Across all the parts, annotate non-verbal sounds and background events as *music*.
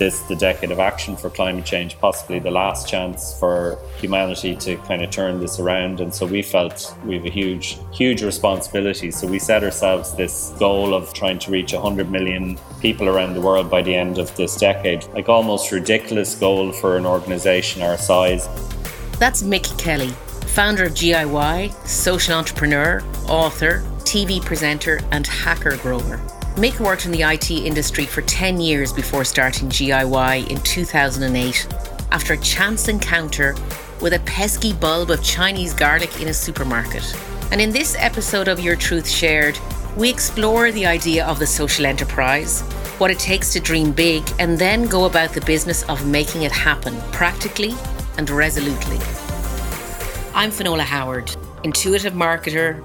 this the decade of action for climate change, possibly the last chance for humanity to kind of turn this around. And so we felt we have a huge, huge responsibility. So we set ourselves this goal of trying to reach 100 million people around the world by the end of this decade. Like almost ridiculous goal for an organization our size. That's Mick Kelly, founder of GIY, social entrepreneur, author, TV presenter, and hacker grower. Mick worked in the IT industry for 10 years before starting GIY in 2008 after a chance encounter with a pesky bulb of Chinese garlic in a supermarket. And in this episode of Your Truth Shared, we explore the idea of the social enterprise, what it takes to dream big, and then go about the business of making it happen practically and resolutely. I'm Finola Howard, intuitive marketer,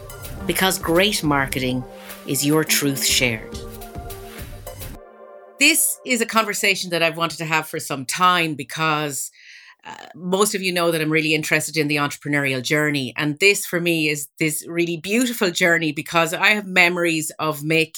because great marketing is your truth shared. This is a conversation that I've wanted to have for some time because uh, most of you know that I'm really interested in the entrepreneurial journey. And this for me is this really beautiful journey because I have memories of Mick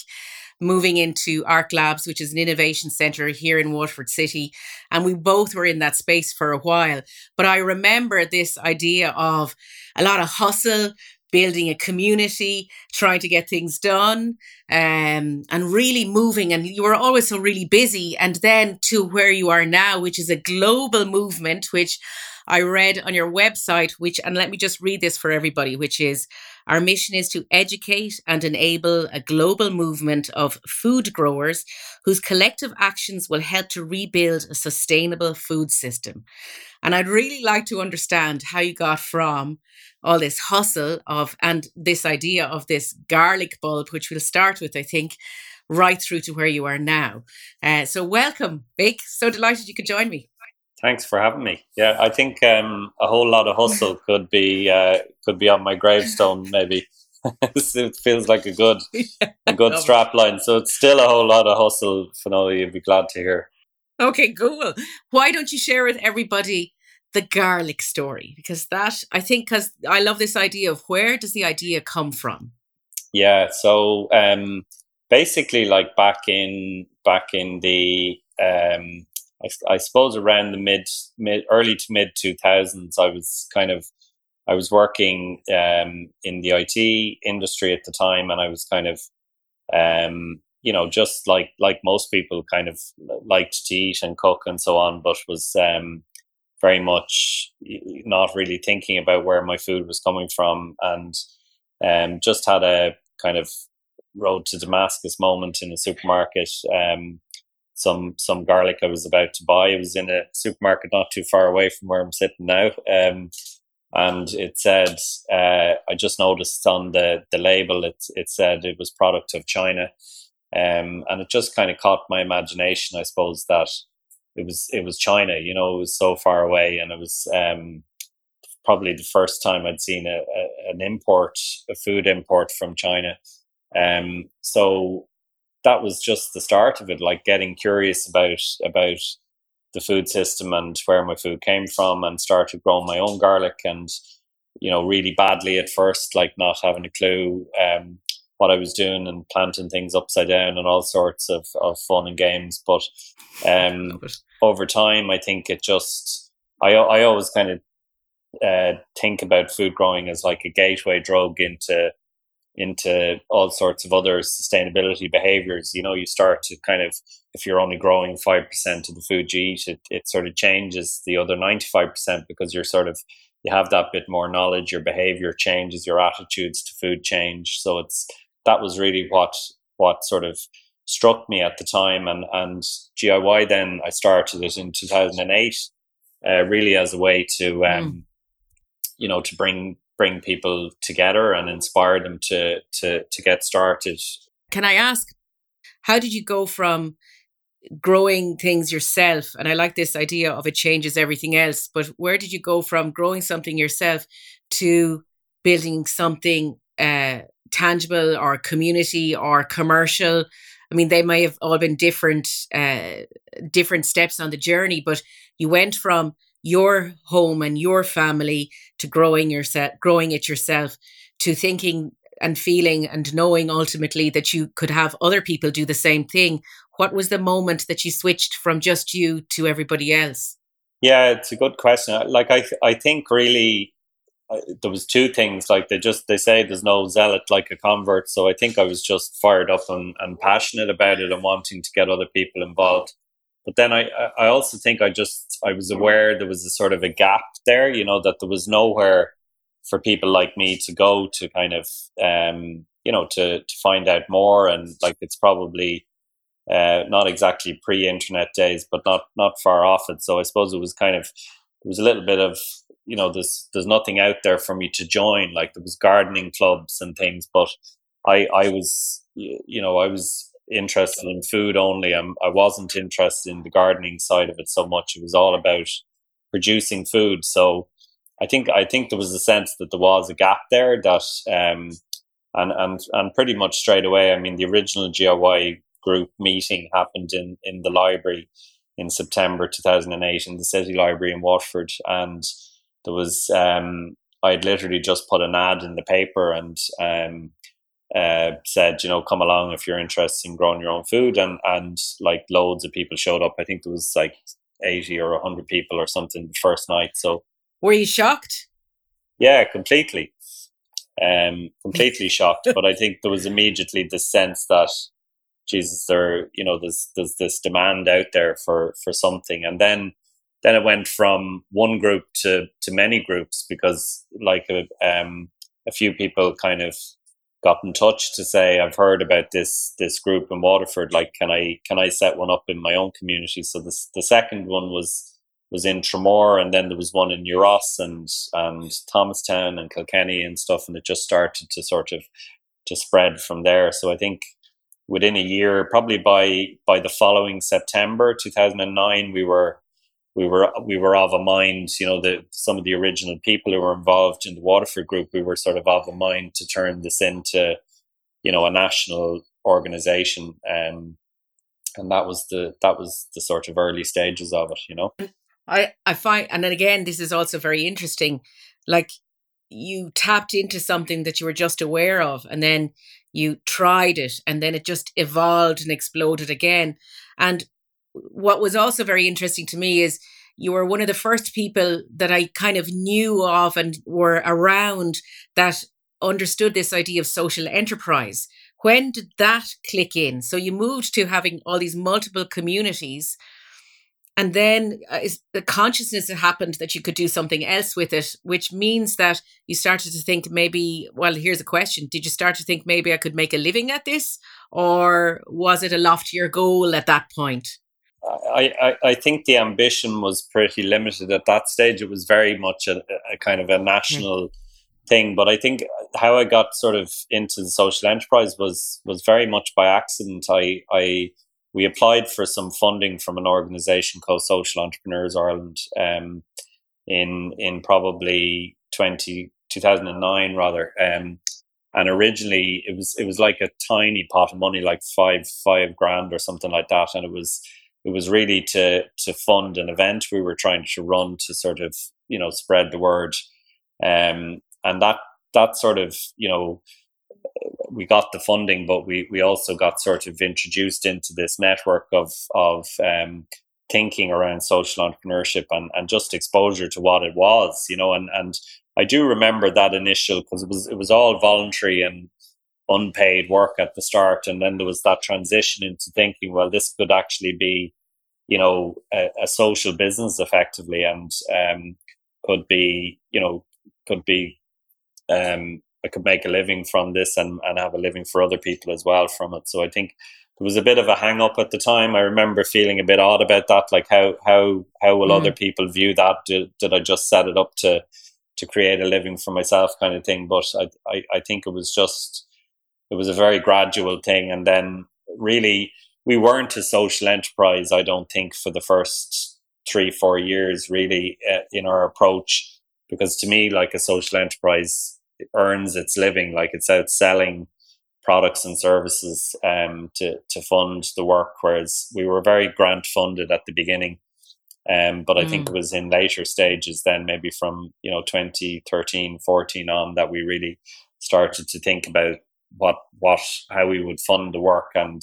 moving into Arc Labs, which is an innovation center here in Waterford City. And we both were in that space for a while. But I remember this idea of a lot of hustle, building a community, trying to get things done, um, and really moving. And you were always so really busy. And then to where you are now, which is a global movement, which I read on your website, which, and let me just read this for everybody, which is our mission is to educate and enable a global movement of food growers whose collective actions will help to rebuild a sustainable food system. And I'd really like to understand how you got from all this hustle of and this idea of this garlic bulb, which we'll start with, I think, right through to where you are now. Uh, so welcome, Mick. So delighted you could join me. Thanks for having me. Yeah, I think um, a whole lot of hustle *laughs* could be uh, could be on my gravestone, maybe. *laughs* it feels like a good *laughs* a good strap line. So it's still a whole lot of hustle. Finola, you'd be glad to hear. Okay, cool. Why don't you share with everybody the garlic story because that I think because I love this idea of where does the idea come from? Yeah, so um, basically, like back in back in the um, I, I suppose around the mid mid early to mid two thousands, I was kind of I was working um, in the IT industry at the time, and I was kind of um, you know just like like most people, kind of liked to eat and cook and so on, but was um, very much not really thinking about where my food was coming from and um, just had a kind of road to Damascus moment in a supermarket. Um, some some garlic I was about to buy. It was in a supermarket not too far away from where I'm sitting now. Um, and it said, uh, I just noticed on the, the label, it, it said it was product of China. Um, and it just kind of caught my imagination, I suppose, that it was it was China. You know, it was so far away, and it was um, probably the first time I'd seen a, a, an import, a food import from China. Um, so that was just the start of it, like getting curious about about the food system and where my food came from, and started growing my own garlic. And you know, really badly at first, like not having a clue. Um, what I was doing and planting things upside down and all sorts of, of fun and games. But um, over time, I think it just, I, I always kind of uh, think about food growing as like a gateway drug into into all sorts of other sustainability behaviors. You know, you start to kind of, if you're only growing 5% of the food you eat, it, it sort of changes the other 95% because you're sort of, you have that bit more knowledge, your behavior changes, your attitudes to food change. So it's, that was really what what sort of struck me at the time and and GIY then I started it in 2008 uh, really as a way to hmm. um, mm. you know to bring bring people together and inspire them to to to get started. Can I ask how did you go from growing things yourself? And i like this idea of it changes everything else but where did you go from growing something yourself to building something uh, tangible or community or commercial? I mean they may have all been different uh, different steps on the journey but you went from your home and your family to growing yourself growing it yourself to thinking and feeling and knowing ultimately that you could have other people do the same thing. What was the moment that you switched from just you to everybody else? Yeah it's a good question. Like i i think really there was two things like they just they say there's no zealot like a convert so i think i was just fired up and, and passionate about it and wanting to get other people involved but then I, I also think I just I was aware there was a sort of a gap there, you know, that there was nowhere for people like me to go to kind of um, you know to to find out more and like it's probably uh, not exactly pre-internet days, but not not far off it. So I suppose it was kind of it was a little bit of you know there's there's nothing out there for me to join. Like there was gardening clubs and things, but I I was you know I was interested in food only. I'm, I wasn't interested in the gardening side of it so much. It was all about producing food. So I think I think there was a sense that there was a gap there that um, and and and pretty much straight away. I mean, the original GIY group meeting happened in in the library in September 2008 in the City Library in Waterford, and there was um, I had literally just put an ad in the paper and um, uh, said, you know, come along if you're interested in growing your own food, and and like loads of people showed up. I think there was like eighty or hundred people or something the first night. So were you shocked? Yeah, completely, um, *laughs* completely shocked. But I think there was immediately the sense that Jesus, there, you know, there's there's this demand out there for for something, and then then it went from one group to to many groups because like a um a few people kind of got in touch to say I've heard about this this group in Waterford. Like, can I can I set one up in my own community? So this the second one was was in Tramore, and then there was one in New Ross and and Thomastown and Kilkenny and stuff, and it just started to sort of to spread from there. So I think within a year, probably by by the following September two thousand and nine, we were we were we were of a mind, you know, that some of the original people who were involved in the Waterford group, we were sort of of a mind to turn this into, you know, a national organization. Um, and that was the that was the sort of early stages of it, you know. I I find, and then again, this is also very interesting. Like you tapped into something that you were just aware of, and then you tried it, and then it just evolved and exploded again. And what was also very interesting to me is you were one of the first people that I kind of knew of and were around that understood this idea of social enterprise. When did that click in? So you moved to having all these multiple communities. And then uh, is the consciousness that happened that you could do something else with it, which means that you started to think maybe, well, here's a question. Did you start to think maybe I could make a living at this? Or was it a loftier goal at that point? I, I, I think the ambition was pretty limited at that stage. It was very much a, a kind of a hmm. national mm. thing. But I think how I got sort of into the social enterprise was was very much by accident. I I we applied for some funding from an organization called Social Entrepreneurs Ireland um, in in probably 20, 2009 rather. Um, and originally it was it was like a tiny pot of money, like five five grand or something like that, and it was it was really to to fund an event we were trying to run to sort of you know spread the word. Um, and that that sort of you know we got the funding but we we also got sort of introduced into this network of of um, thinking around social entrepreneurship and, and just exposure to what it was you know and and I do remember that initial because it was it was all voluntary and unpaid work at the start and then there was that transition into thinking well this could actually be you know a, a social business effectively and um, could be you know could be um, I could make a living from this and, and have a living for other people as well from it. So I think there was a bit of a hang up at the time. I remember feeling a bit odd about that like how how how will mm. other people view that? Did, did I just set it up to to create a living for myself kind of thing? But I, I, I think it was just it was a very gradual thing. And then really we weren't a social enterprise. I don't think for the first three four years really uh, in our approach because to me like a social enterprise it earns its living like it's out selling products and services um, to to fund the work whereas we were very grant funded at the beginning um, but I mm. think it was in later stages then maybe from you know 2013 14 on that we really started to think about what what how we would fund the work and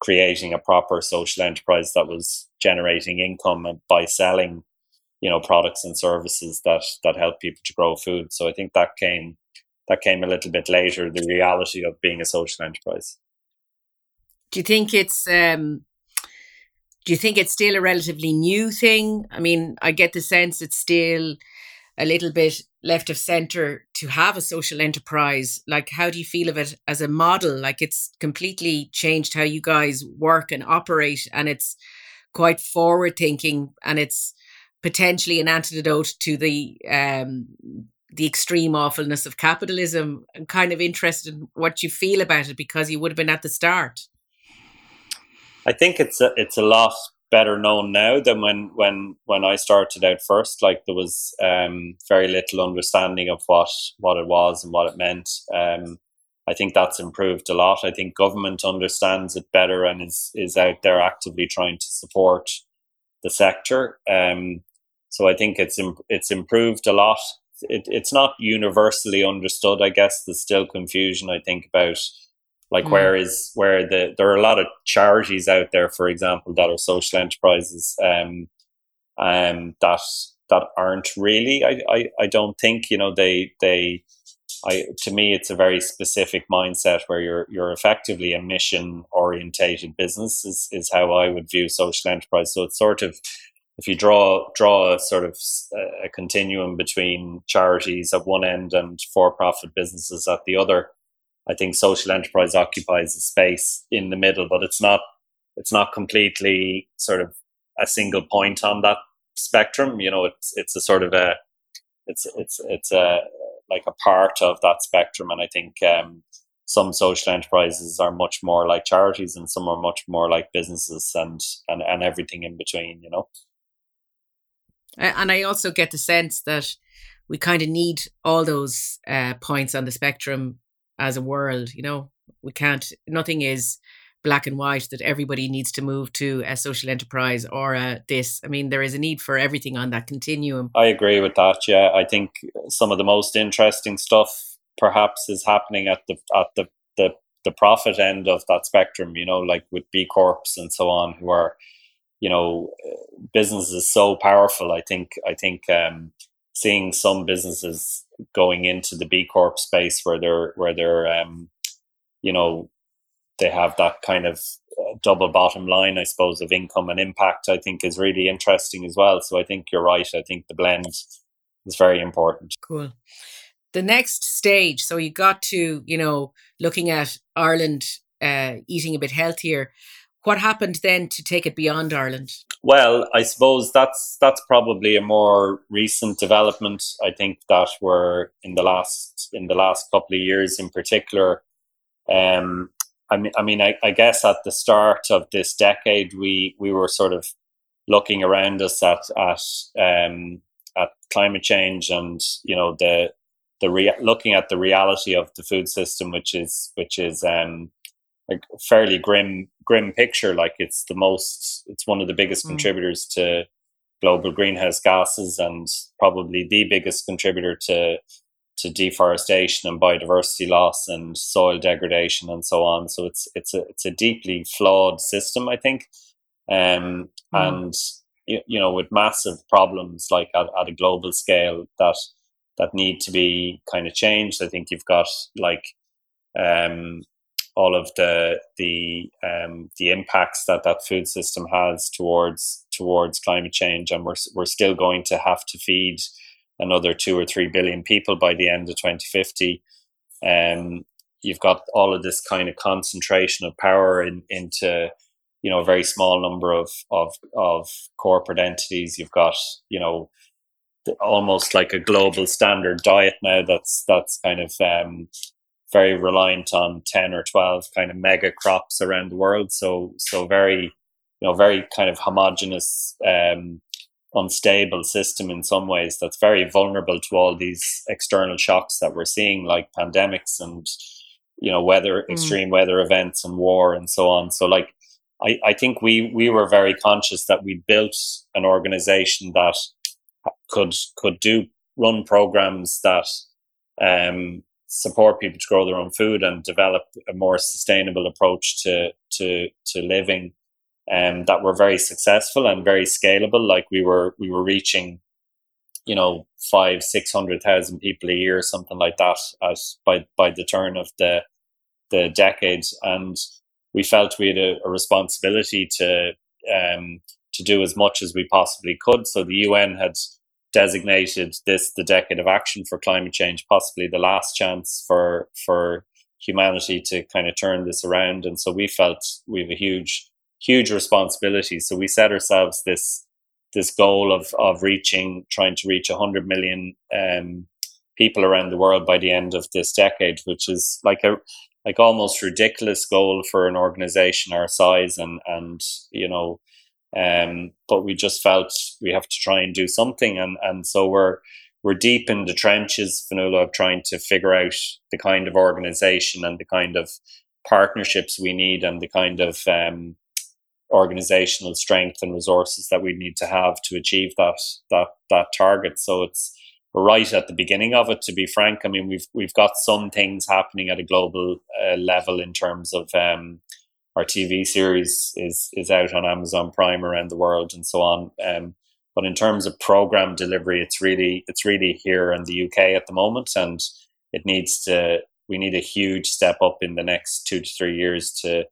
creating a proper social enterprise that was generating income by selling you know products and services that that help people to grow food. So i think that came that came a little bit later the reality of being a social enterprise. Do you think it's um do you think it's still a relatively new thing? I mean i get the sense it's still a little bit left of center to have a social enterprise? Like how do you feel of it as a model? Like it's completely changed how you guys work and operate and it's quite forward thinking and it's potentially an antidote to the um the extreme awfulness of capitalism. I'm kind of interested in what you feel about it because you would have been at the start. I think it's a, it's a lot better known now than when when when I started out first. Like there was um, very little understanding of what what it was and what it meant. Um, I think that's improved a lot. I think government understands it better and is is out there actively trying to support the sector. Um, so I think it's it's improved a lot. It, it's not universally understood. I guess there's still confusion. I think about like mm. where is where the there are a lot of charities out there, for example, that are social enterprises um, um, that that aren't really. I, I, I don't think you know they they. I, to me, it's a very specific mindset where you're you're effectively a mission orientated business is, is how I would view social enterprise. So it's sort of if you draw draw a sort of a continuum between charities at one end and for profit businesses at the other, I think social enterprise occupies a space in the middle, but it's not it's not completely sort of a single point on that spectrum. You know, it's it's a sort of a it's it's it's a like a part of that spectrum, and I think um, some social enterprises are much more like charities, and some are much more like businesses, and and and everything in between. You know, and I also get the sense that we kind of need all those uh, points on the spectrum as a world. You know, we can't. Nothing is black and white that everybody needs to move to a social enterprise or a this. I mean, there is a need for everything on that continuum. I agree with that. Yeah, I think some of the most interesting stuff perhaps is happening at the at the the the profit end of that spectrum. You know, like with B Corps and so on, who are you know business is so powerful. I think I think um, seeing some businesses going into the B Corp space where they're where they're um, you know they have that kind of uh, double bottom line, I suppose, of income and impact. I think is really interesting as well. So I think you're right. I think the blend is very important. Cool. The next stage, so you got to you know looking at Ireland uh, eating a bit healthier. What happened then to take it beyond Ireland? Well, I suppose that's that's probably a more recent development. I think that we're in the last in the last couple of years, in particular. Um, I mean, I mean, I, I guess at the start of this decade, we we were sort of looking around us at at um, at climate change and you know the the rea- looking at the reality of the food system, which is which is um, a fairly grim grim picture. Like it's the most, it's one of the biggest mm. contributors to global greenhouse gases, and probably the biggest contributor to to deforestation and biodiversity loss and soil degradation and so on. So it's it's a it's a deeply flawed system, I think, um, mm. and you, you know with massive problems like at, at a global scale that that need to be kind of changed. I think you've got like um, all of the the um, the impacts that that food system has towards towards climate change, and we're we're still going to have to feed another two or three billion people by the end of 2050. Um, you've got all of this kind of concentration of power in, into you know a very small number of of of corporate entities. You've got you know almost like a global standard diet now that's that's kind of um, very reliant on 10 or 12 kind of mega crops around the world. So, so very, you know, very kind of homogenous, um, unstable system in some ways that's very vulnerable to all these external shocks that we're seeing, like pandemics and, you know, weather, mm. extreme weather events and war and so on. So like, I, I think we, we were very conscious that we built an organization that could, could do run programs that, um, support people to grow their own food and develop a more sustainable approach to to to living um, that were very successful and very scalable. Like we were we were reaching you know five six hundred thousand people a year something like that as by by the turn of the the decades and we felt we had a, a responsibility to um, to do as much as we possibly could. So the UN had designated this the decade of action for climate change, possibly the last chance for for humanity to kind of turn this around. And so we felt we have a huge, huge responsibility. So we set ourselves this this goal of of reaching, trying to reach 100 million um, people around the world by the end of this decade, which is like a like almost ridiculous goal for an organization our size and and you know um, but we just felt we have to try and do something, and and so we're we're deep in the trenches, Finola, of trying to figure out the kind of organization and the kind of partnerships we need and the kind of um, organizational strength and resources that we need to have to achieve that that that target. So it's we're right at the beginning of it. To be frank, I mean we've we've got some things happening at a global uh, level in terms of um, our TV series is is out on Amazon Prime around the world and so on. Um, but in terms of program delivery, it's really it's really here in the UK at the moment, and it needs to. We need a huge step up in the next two to three years to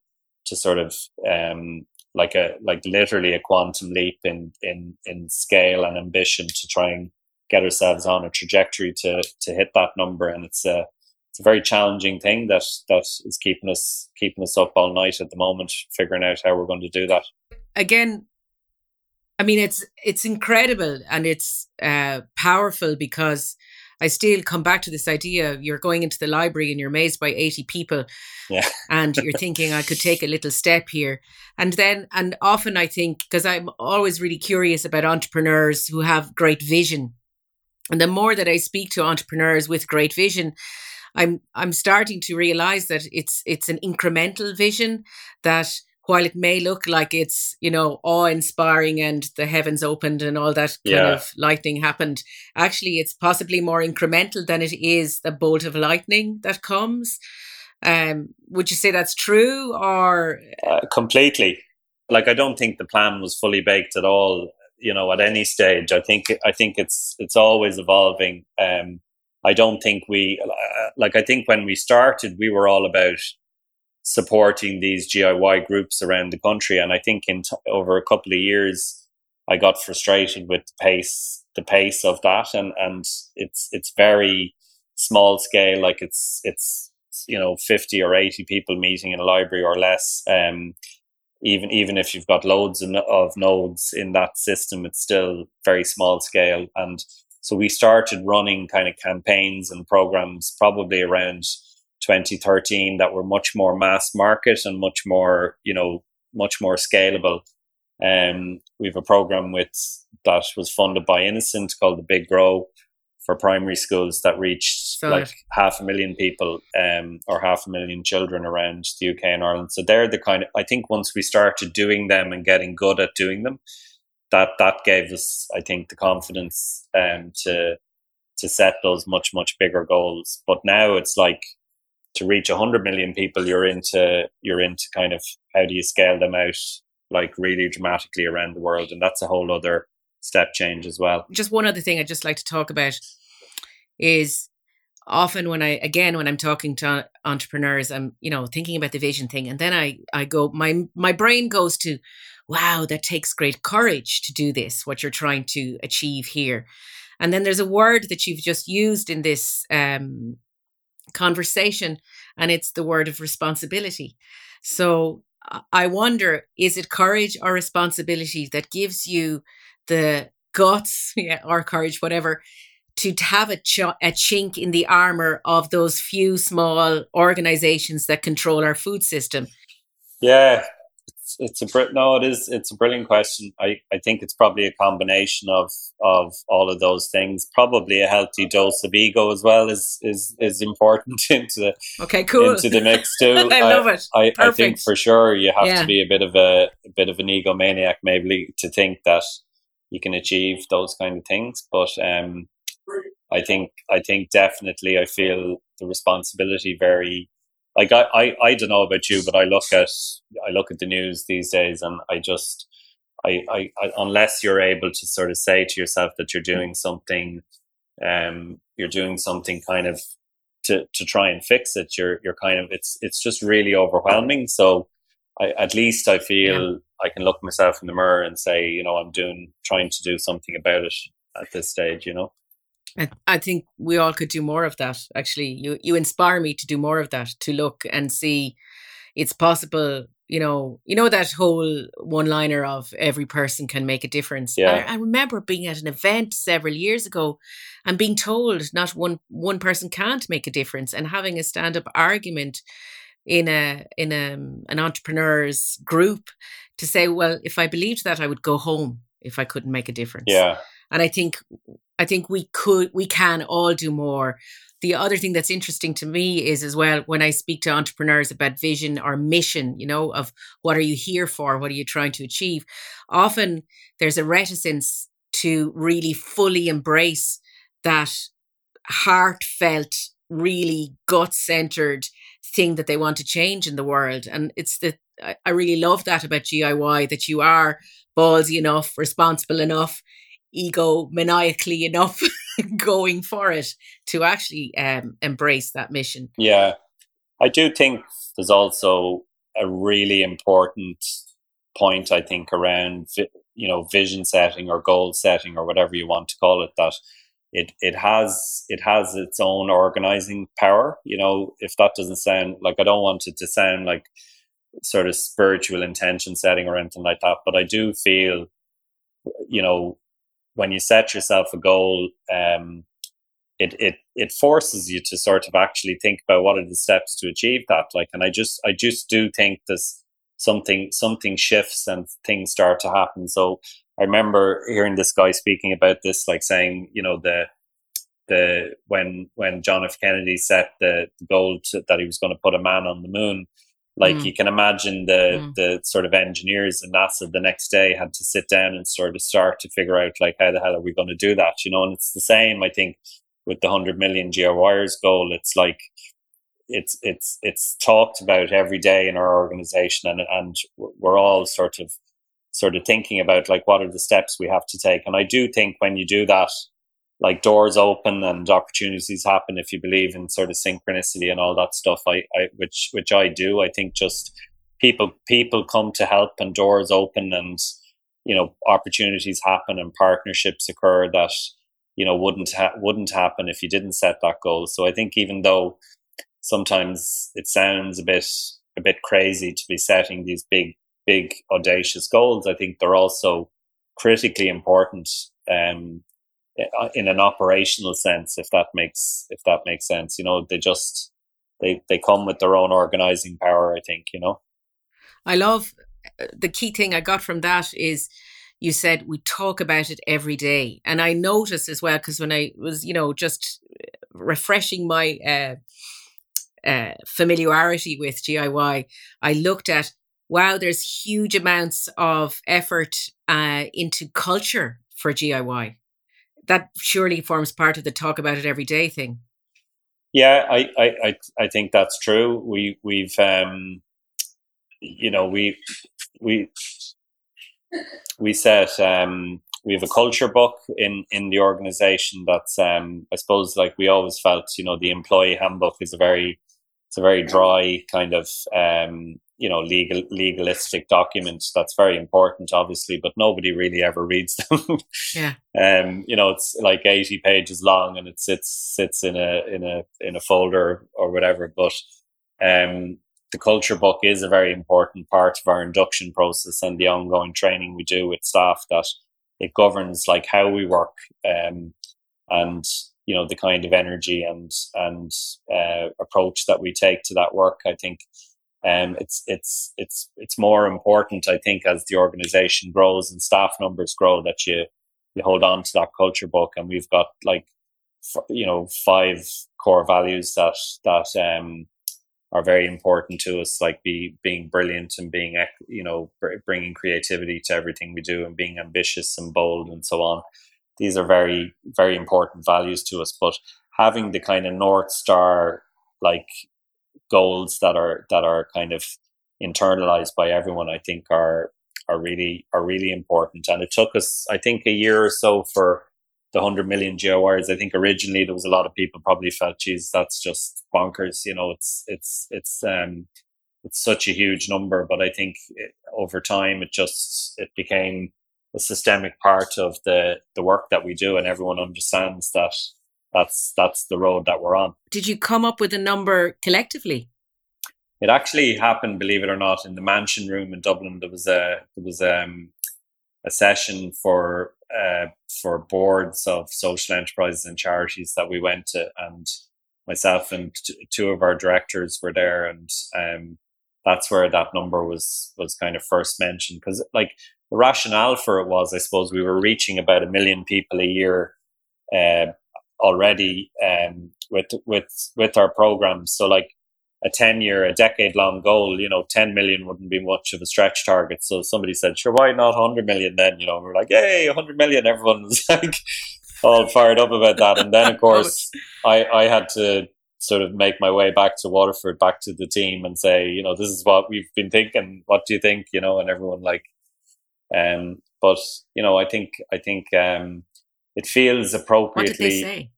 to sort of um, like a like literally a quantum leap in in in scale and ambition to try and get ourselves on a trajectory to to hit that number. And it's a it's a very challenging thing that that is keeping us keeping us up all night at the moment, figuring out how we're going to do that. Again, I mean it's it's incredible and it's uh, powerful because I still come back to this idea you're going into the library and you're amazed by 80 people. Yeah. *laughs* and you're thinking I could take a little step here. And then and often I think because I'm always really curious about entrepreneurs who have great vision. And the more that I speak to entrepreneurs with great vision, I'm I'm starting to realize that it's it's an incremental vision that while it may look like it's you know awe inspiring and the heavens opened and all that kind yeah. of lightning happened actually it's possibly more incremental than it is the bolt of lightning that comes. Um would you say that's true or? Uh, completely. Like i don't think the plan was fully baked at all you know at any stage. I think i think it's it's always evolving. Um I don't think we uh, like. I think when we started, we were all about supporting these GIY groups around the country, and I think in t- over a couple of years, I got frustrated with the pace, the pace of that, and and it's it's very small scale. Like it's it's you know fifty or eighty people meeting in a library or less. Um, even even if you've got loads of nodes in that system, it's still very small scale and so we started running kind of campaigns and programs probably around 2013 that were much more mass market and much more, you know, much more scalable. Um, we have a program with that was funded by Innocent called the Big Grow for primary schools that reached like half a million people um, or half a million children around the UK and Ireland. So they're the kind of I think once we started doing them and getting good at doing them, that that gave us, I think, the confidence um, to to set those much much bigger goals. But now it's like to reach 100 million people, you're into you're into kind of how do you scale them out like really dramatically around the world, and that's a whole other step change as well. Just one other thing I'd just like to talk about is often when I again when I'm talking to entrepreneurs, I'm you know thinking about the vision thing, and then I I go my my brain goes to wow, that takes great courage to do this, what you're trying to achieve here. And then there's a word that you've just used in this um, conversation, and it's the word of responsibility. So I wonder is it courage or responsibility that gives you the guts *laughs* yeah, or courage, whatever, to have a, ch- a chink in the armor of those few small organizations that control our food system? Yeah, it's, it's a br- no, it is. It's a brilliant question. I, I think it's probably a combination of of all of those things. Probably a healthy dose of ego as well is is is important *laughs* into the okay, cool into the mix too. *laughs* I, I, love it. I, I, think for sure you have yeah. to be a bit of a, a bit of an egomaniac maybe to think that you can achieve those kind of things. But um, I think I think definitely I feel the responsibility very like I, I, I don't know about you, but I look at I look at the news these days and I just I, I, I unless you're able to sort of say to yourself that you're doing something um you're doing something kind of to, to try and fix it, you're you're kind of it's it's just really overwhelming. So I, at least I feel yeah. I can look myself in the mirror and say, you know, I'm doing trying to do something about it at this stage, you know. I, I think we all could do more of that. Actually, you you inspire me to do more of that. To look and see, it's possible. You know, you know that whole one-liner of every person can make a difference. Yeah. I, I remember being at an event several years ago, and being told not one one person can't make a difference, and having a stand-up argument in a in a, an entrepreneur's group to say, well, if I believed that, I would go home if I couldn't make a difference. Yeah. And I think I think we could, we can all do more. The other thing that's interesting to me is as well when I speak to entrepreneurs about vision or mission, you know, of what are you here for? What are you trying to achieve? Often there's a reticence to really fully embrace that heartfelt, really gut centered thing that they want to change in the world. And it's the, I really love that about GIY that you are ballsy enough, responsible enough ego maniacally enough *laughs* going for it to actually um, embrace that mission. Yeah, I do think there's also a really important point. I think around you know vision setting or goal setting or whatever you want to call it that it it has it has its own organizing power you know if that doesn't sound like i don't want it to sound like sort of spiritual intention setting or anything like that but i do feel you know when you set yourself a goal, um, it it it forces you to sort of actually think about what are the steps to achieve that. Like, and I just I just do think this something something shifts and things start to happen. So I remember hearing this guy speaking about this, like saying, you know, the the when when John F. Kennedy set the, the goal to, that he was going to put a man on the moon, like mm. you can imagine the mm. the sort of engineers in NASA the next day had to sit down and sort of start to figure out like how the hell are we going to do that, you know? And it's the same, I think, with the hundred million GIYers goal. It's like it's it's it's talked about every day in our organization, and and we're all sort of sort of thinking about like what are the steps we have to take. And I do think when you do that, like doors open and opportunities happen if you believe in sort of synchronicity and all that stuff. I, I which which I do. I think just people people come to help and doors open and you know opportunities happen and partnerships occur that you know wouldn't ha- wouldn't happen if you didn't set that goal. So I think even though sometimes it sounds a bit a bit crazy to be setting these big big audacious goals I think they're also critically important um, in an operational sense if that makes if that makes sense you know they just they they come with their own organizing power i think you know? I love uh, the key thing i got from that is you said we talk about it every day and i noticed as well because when i was you know just refreshing my uh, uh, familiarity with giy i looked at wow there's huge amounts of effort uh, into culture for giy that surely forms part of the talk about it every day thing. Yeah, I, I, I, I think that's true. We, we've, um, you know, we, we, we set, um, we have a culture book in, in the organization that's, um, I suppose like we always felt, you know, the employee handbook is a very, it's a very dry kind of, um, you know legal legalistic documents that's very important obviously but nobody really ever reads them yeah *laughs* um you know it's like 80 pages long and it sits sits in a in a in a folder or whatever but um the culture book is a very important part of our induction process and the ongoing training we do with staff that it governs like how we work um and you know the kind of energy and and uh, approach that we take to that work. I think um, it's it's it's it's more important. I think as the organisation grows and staff numbers grow, that you you hold on to that culture book, and we've got like you know five core values that that um, are very important to us, like be being brilliant and being you know bringing creativity to everything we do, and being ambitious and bold and so on. These are very very important values to us, but having the kind of north star like goals that are that are kind of internalized by everyone, I think are are really are really important. And it took us, I think, a year or so for the 100 million GIYers. I think originally there was a lot of people probably felt, geez, that's just bonkers. You know, it's, it's, it's, um, it's such a huge number, but I think it, over time it just, it became a systemic part of the, the work that we do and everyone understands that that's, that's the road that we're on. Did you come up with a number collectively? It actually happened, believe it or not, in the mansion room in Dublin. There was a, there was, um, a session for uh, for boards of social enterprises and charities that we went to, and myself and t- two of our directors were there, and um, that's where that number was was kind of first mentioned because like the rationale for it was, I suppose, we were reaching about a million people a year uh, already um, with with with our programs. So like a 10 year, a decade long goal, you know, 10 million wouldn't be much of a stretch target. So somebody said, sure, why not 100 million then? You know, we're like, hey, 100 million. Everyone was *laughs* like all fired up about that. And then, of course, I, I had to sort of make my way back to Waterford, back to the team and say, you know, this is what we've been thinking. What do you think? You know, and everyone like, um, but, you know, I think, I think, um, it feels appropriately. What did they say?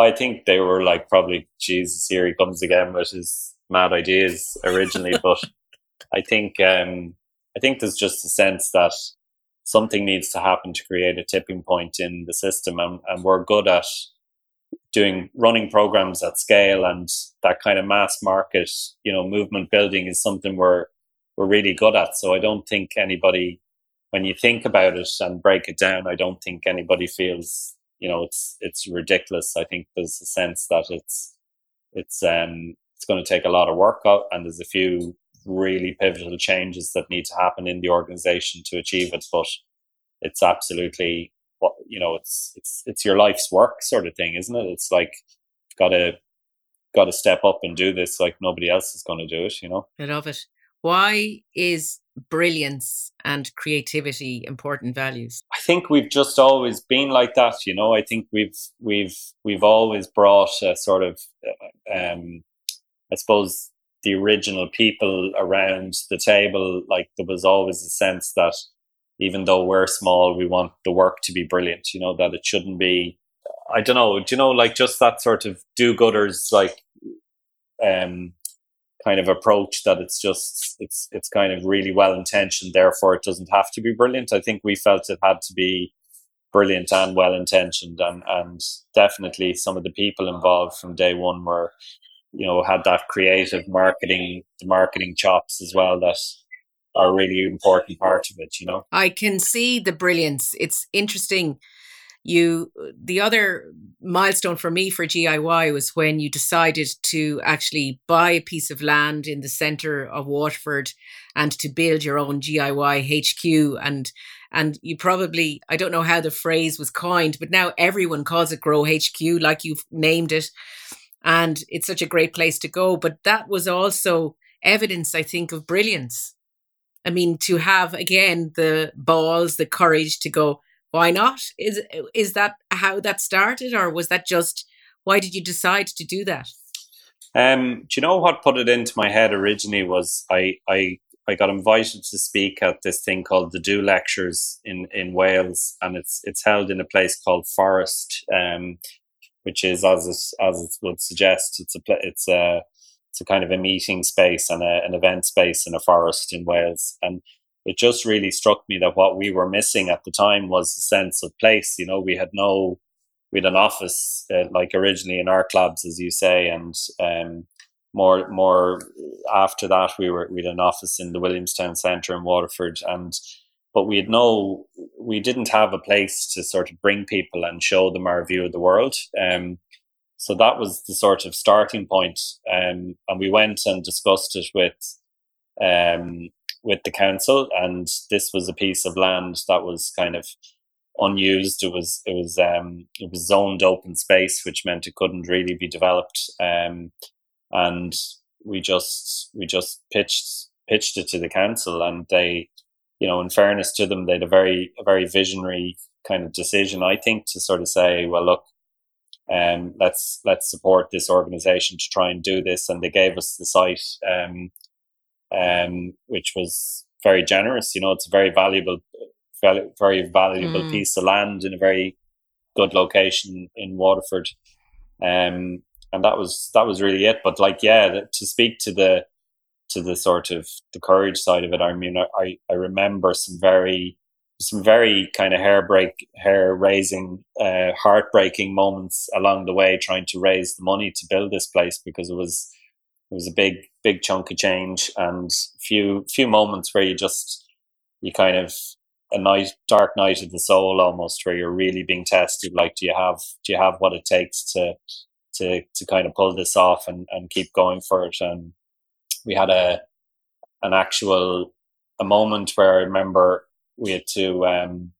I think they were like probably Jesus here he comes again with his mad ideas originally, *laughs* but I think um, I think there's just a sense that something needs to happen to create a tipping point in the system, and, and we're good at doing running programs at scale and that kind of mass market, you know, movement building is something we're we're really good at. So I don't think anybody, when you think about it and break it down, I don't think anybody feels you know it's it's ridiculous. I think there's a sense that it's it's um it's going to take a lot of work out, and there's a few really pivotal changes that need to happen in the organization to achieve it. But it's absolutely what you know it's it's it's your life's work sort of thing, isn't it? It's like got to got to step up and do this like nobody else is going to do it. You know. I love it. Why is brilliance and creativity important values? I think we've just always been like that. You know, I think we've we've we've always brought a sort of, uh, um, I suppose, the original people around the table. Like there was always a sense that even though we're small, we want the work to be brilliant. You know that it shouldn't be. I don't know. Do you know like just that sort of do-gooders like um kind of approach that it's just it's it's kind of really well intentioned therefore it doesn't have to be brilliant. I think we felt it had to be brilliant and well intentioned and and definitely some of the people involved from day one were you know had that creative marketing the marketing chops as well that are really important part of it you know? I can see the brilliance. It's interesting you the other milestone for me for GIY was when you decided to actually buy a piece of land in the center of Waterford and to build your own GIY HQ and and you probably I don't know how the phrase was coined but now everyone calls it Grow HQ like you've named it. And it's such a great place to go. But that was also evidence I think of brilliance. I mean to have again the balls the courage to go why not? Is is that how that started, or was that just why did you decide to do that? Um, do you know what put it into my head originally was I I I got invited to speak at this thing called the Do Lectures in in Wales, and it's it's held in a place called Fforest, um, which is as it, as it would suggest, it's a it's a it's a kind of a meeting space and a, an event space in a forest in Wales, and it just really struck me that what we were missing at the time was a sense of place. You know, we had no, we had an office uh, like originally in Arc Labs, as you say, and um, more more after that we were we had an office in the Williamstown Centre in Waterford, and but we had no, we didn't have a place to sort of bring people and show them our view of the world. Um, so that was the sort of starting point. Um, and we went and discussed it with um, with the council, and this was a piece of land that was kind of unused. It was it was um, it was zoned open space, which meant it couldn't really be developed. Um, and we just we just pitched pitched it to the council, and they, you know, in fairness to them, they had a very a very visionary kind of decision, I think, to sort of say, well, look, um, let's let's support this organization to try and do this, and they gave us the site. Um, um, which was very generous. You know, it's a very valuable, very valuable mm. piece of land in a very good location in Waterford. Um, and that was that was really it. But like, yeah, to speak to the to the sort of the courage side of it, I mean, I I remember some very some very kind of hair break hair raising uh, heartbreaking moments along the way trying to raise the money to build this place because it was it was a big big chunk of change and few few moments where you just you kind of a night dark night of the soul almost where you're really being tested like do you have do you have what it takes to to to kind of pull this off and, and keep going for it? And we had a an actual a moment where I remember we had to um,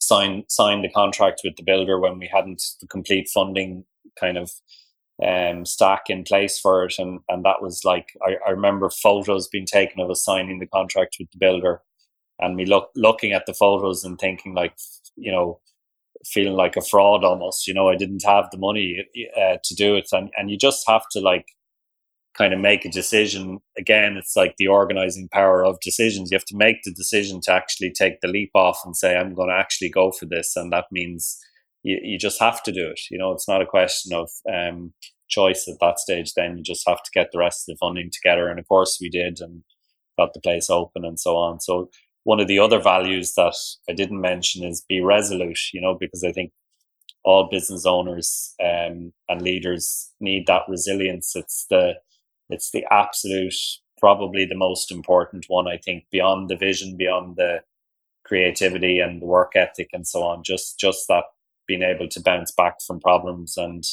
sign sign the contract with the builder when we hadn't the complete funding kind of um, stack in place for it. And, and that was like, I, I remember photos being taken of us signing the contract with the builder and me look, looking at the photos and thinking like, you know, feeling like a fraud almost, you know, I didn't have the money uh, to do it. And, and you just have to like kind of make a decision. Again, it's like the organizing power of decisions. You have to make the decision to actually take the leap off and say, I'm going to actually go for this. And that means, you, you just have to do it. You know, it's not a question of um, choice at that stage. Then you just have to get the rest of the funding together, and of course we did, and got the place open and so on. So one of the other values that I didn't mention is be resolute. You know, because I think all business owners um, and leaders need that resilience. It's the it's the absolute probably the most important one. I think beyond the vision, beyond the creativity and the work ethic and so on. Just just that being able to bounce back from problems and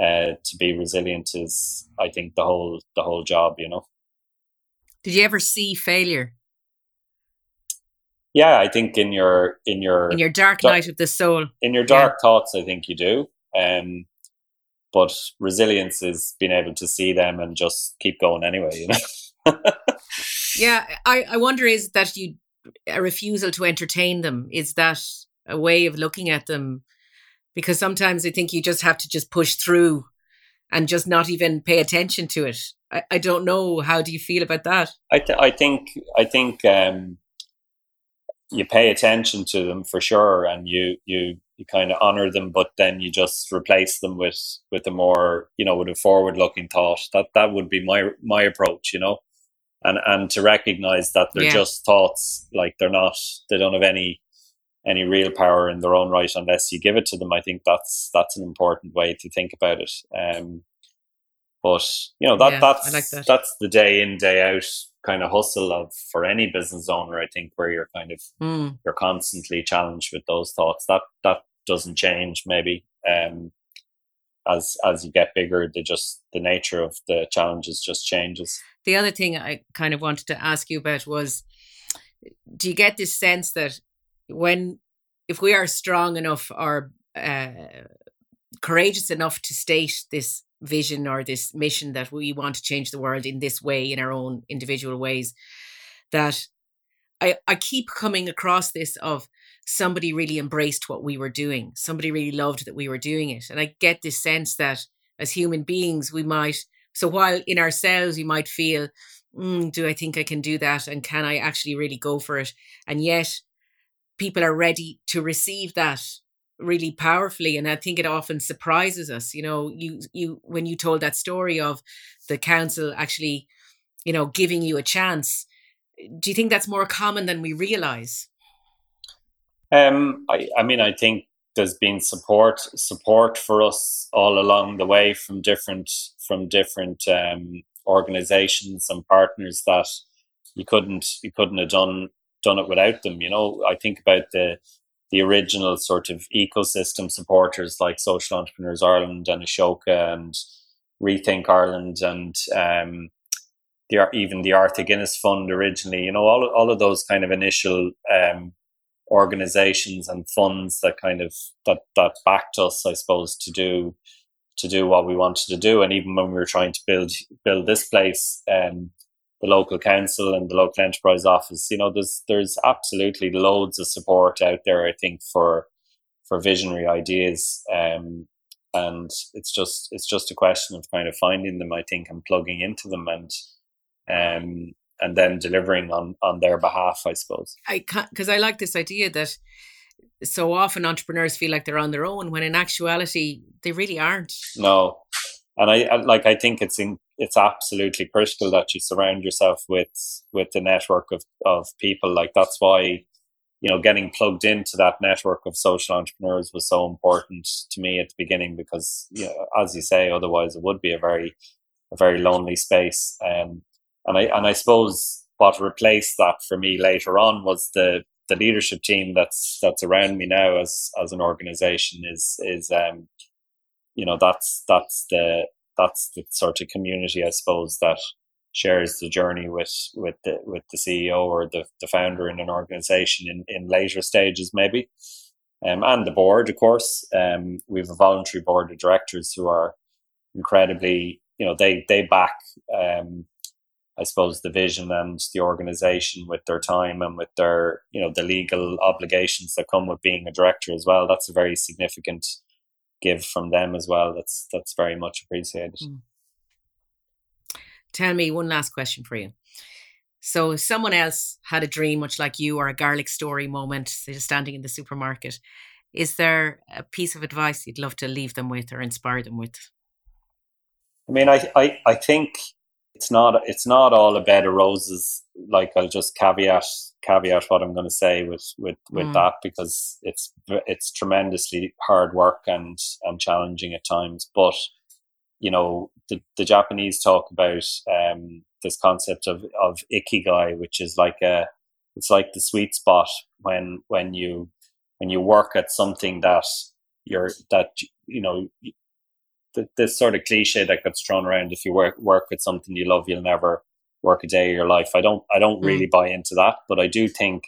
uh, to be resilient is, I think, the whole the whole job. You know. Did you ever see failure? Yeah, I think in your in your in your dark night of the soul, in your dark yeah. thoughts, I think you do. Um, but resilience is being able to see them and just keep going anyway. You know. *laughs* yeah, I I wonder is that you a refusal to entertain them is that a way of looking at them because sometimes I think you just have to just push through and just not even pay attention to it. I, I don't know. How do you feel about that? I, th- I think I think um, you pay attention to them for sure, and you you you kind of honor them, but then you just replace them with with a more you know with a forward looking thought. That that would be my my approach, you know, and and to recognize that they're yeah. just thoughts, like they're not they don't have any any real power in their own right unless you give it to them. I think that's that's an important way to think about it. Um, but you know that yeah, that's like that. that's the day in day out kind of hustle of for any business owner. I think where you're kind of mm. you're constantly challenged with those thoughts. That that doesn't change maybe. Um, as as you get bigger, the just the nature of the challenges just changes. The other thing I kind of wanted to ask you about was, do you get this sense that when if we are strong enough or uh, courageous enough to state this vision or this mission that we want to change the world in this way in our own individual ways that I, I keep coming across this of somebody really embraced what we were doing. Somebody really loved that we were doing it. And i get this sense that as human beings we might so while in ourselves we might feel mm, do i think i can do that? And can i actually really go for it? And yet people are ready to receive that really powerfully and i think it often surprises us you know you you when you told that story of the council actually you know giving you a chance do you think that's more common than we realize? Um i i mean i think there's been support support for us all along the way from different from different um organizations and partners that you couldn't you couldn't have done done it without them. You know, I think about the the original sort of ecosystem supporters like Social Entrepreneurs Ireland and Ashoka and Rethink Ireland and um, the even the Arthur Guinness Fund originally. You know, all all of those kind of initial um, organizations and funds that kind of that that backed us, I suppose, to do to do what we wanted to do. And even when we were trying to build build this place, um, the local council and the local enterprise office, you know, there's there's absolutely loads of support out there. I think for for visionary ideas, um, and it's just it's just a question of kind of finding them. I think and plugging into them and um and then delivering on on their behalf. I suppose. I because I like this idea that so often entrepreneurs feel like they're on their own when in actuality they really aren't. No, and I, like I think it's in, it's absolutely critical that you surround yourself with with the network of of people. Like that's why you know getting plugged into that network of social entrepreneurs was so important to me at the beginning because you know, as you say, otherwise it would be a very a very lonely space. Um, and I and I suppose what replaced that for me later on was the the leadership team that's that's around me now as as an organization is is um you know that's that's the that's the sort of community I suppose that shares the journey with with the with the CEO or the, the founder in an organization in, in later stages maybe um, and the board of course um, we have a voluntary board of directors who are incredibly you know they they back um, I suppose the vision and the organization with their time and with their you know the legal obligations that come with being a director as well. That's a very significant give from them as well. That's that's very much appreciated. Mm. Tell me one last question for you. So, if someone else had a dream, much like you, or a garlic story moment, standing in the supermarket, is there a piece of advice you'd love to leave them with or inspire them with? I mean, I I, I think it's not it's not all a bed of roses. Like I'll just caveat caveat what I'm going to say with with with mm. that because it's it's tremendously hard work and and challenging at times. But you know, the the Japanese talk about um, this concept of of ikigai, which is like a it's like the sweet spot when when you when you work at something that you're that you know this sort of cliche that gets thrown around if you work work with something you love you'll never work a day of your life. I don't i don't mm. really buy into that but i do think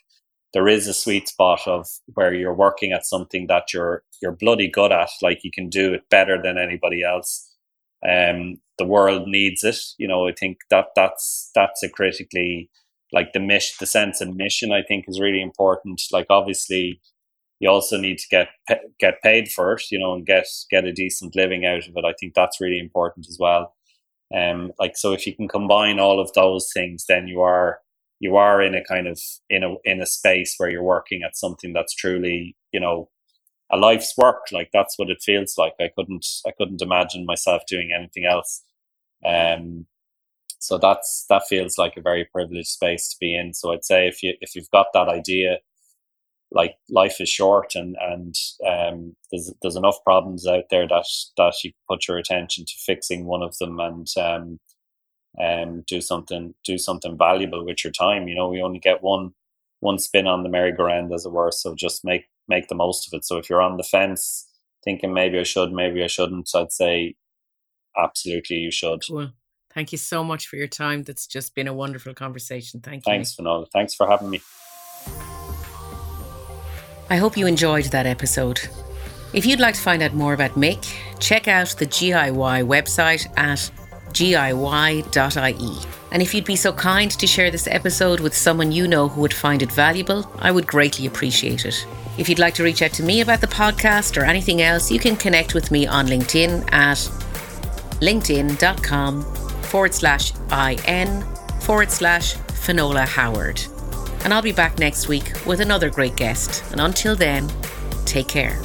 there is a sweet spot of where you're working at something that you're you're bloody good at like you can do it better than anybody else. Um the world needs it you know i think that that's that's a critically like the mission the sense of mission i think is really important. Like obviously you also need to get get paid for it, you know, and get get a decent living out of it. I think that's really important as well. Um, like so, if you can combine all of those things, then you are you are in a kind of in a in a space where you're working at something that's truly, you know, a life's work. Like that's what it feels like. I couldn't I couldn't imagine myself doing anything else. Um, so that's that feels like a very privileged space to be in. So I'd say if you if you've got that idea like life is short and and um, there's there's enough problems out there that that you put your attention to fixing one of them and um, um, do something do something valuable with your time. You know, we only get one one spin on the merry-go-round, as it were. So just make make the most of it. So if you're on the fence, thinking maybe I should, maybe I shouldn't, I'd say absolutely you should. Cool. Thank you so much for your time. That's just been a wonderful conversation. Thank you. Thanks, Finola. Thanks for having me. I hope you enjoyed that episode. If you'd like to find out more about Mick, check out the GIY website at giy.ie. And if you'd be so kind to share this episode with someone you know who would find it valuable, I would greatly appreciate it. If you'd like to reach out to me about the podcast or anything else, you can connect with me on LinkedIn at linkedin.com forward slash in forward slash Finola Howard and I'll be back next week with another great guest. And until then, take care.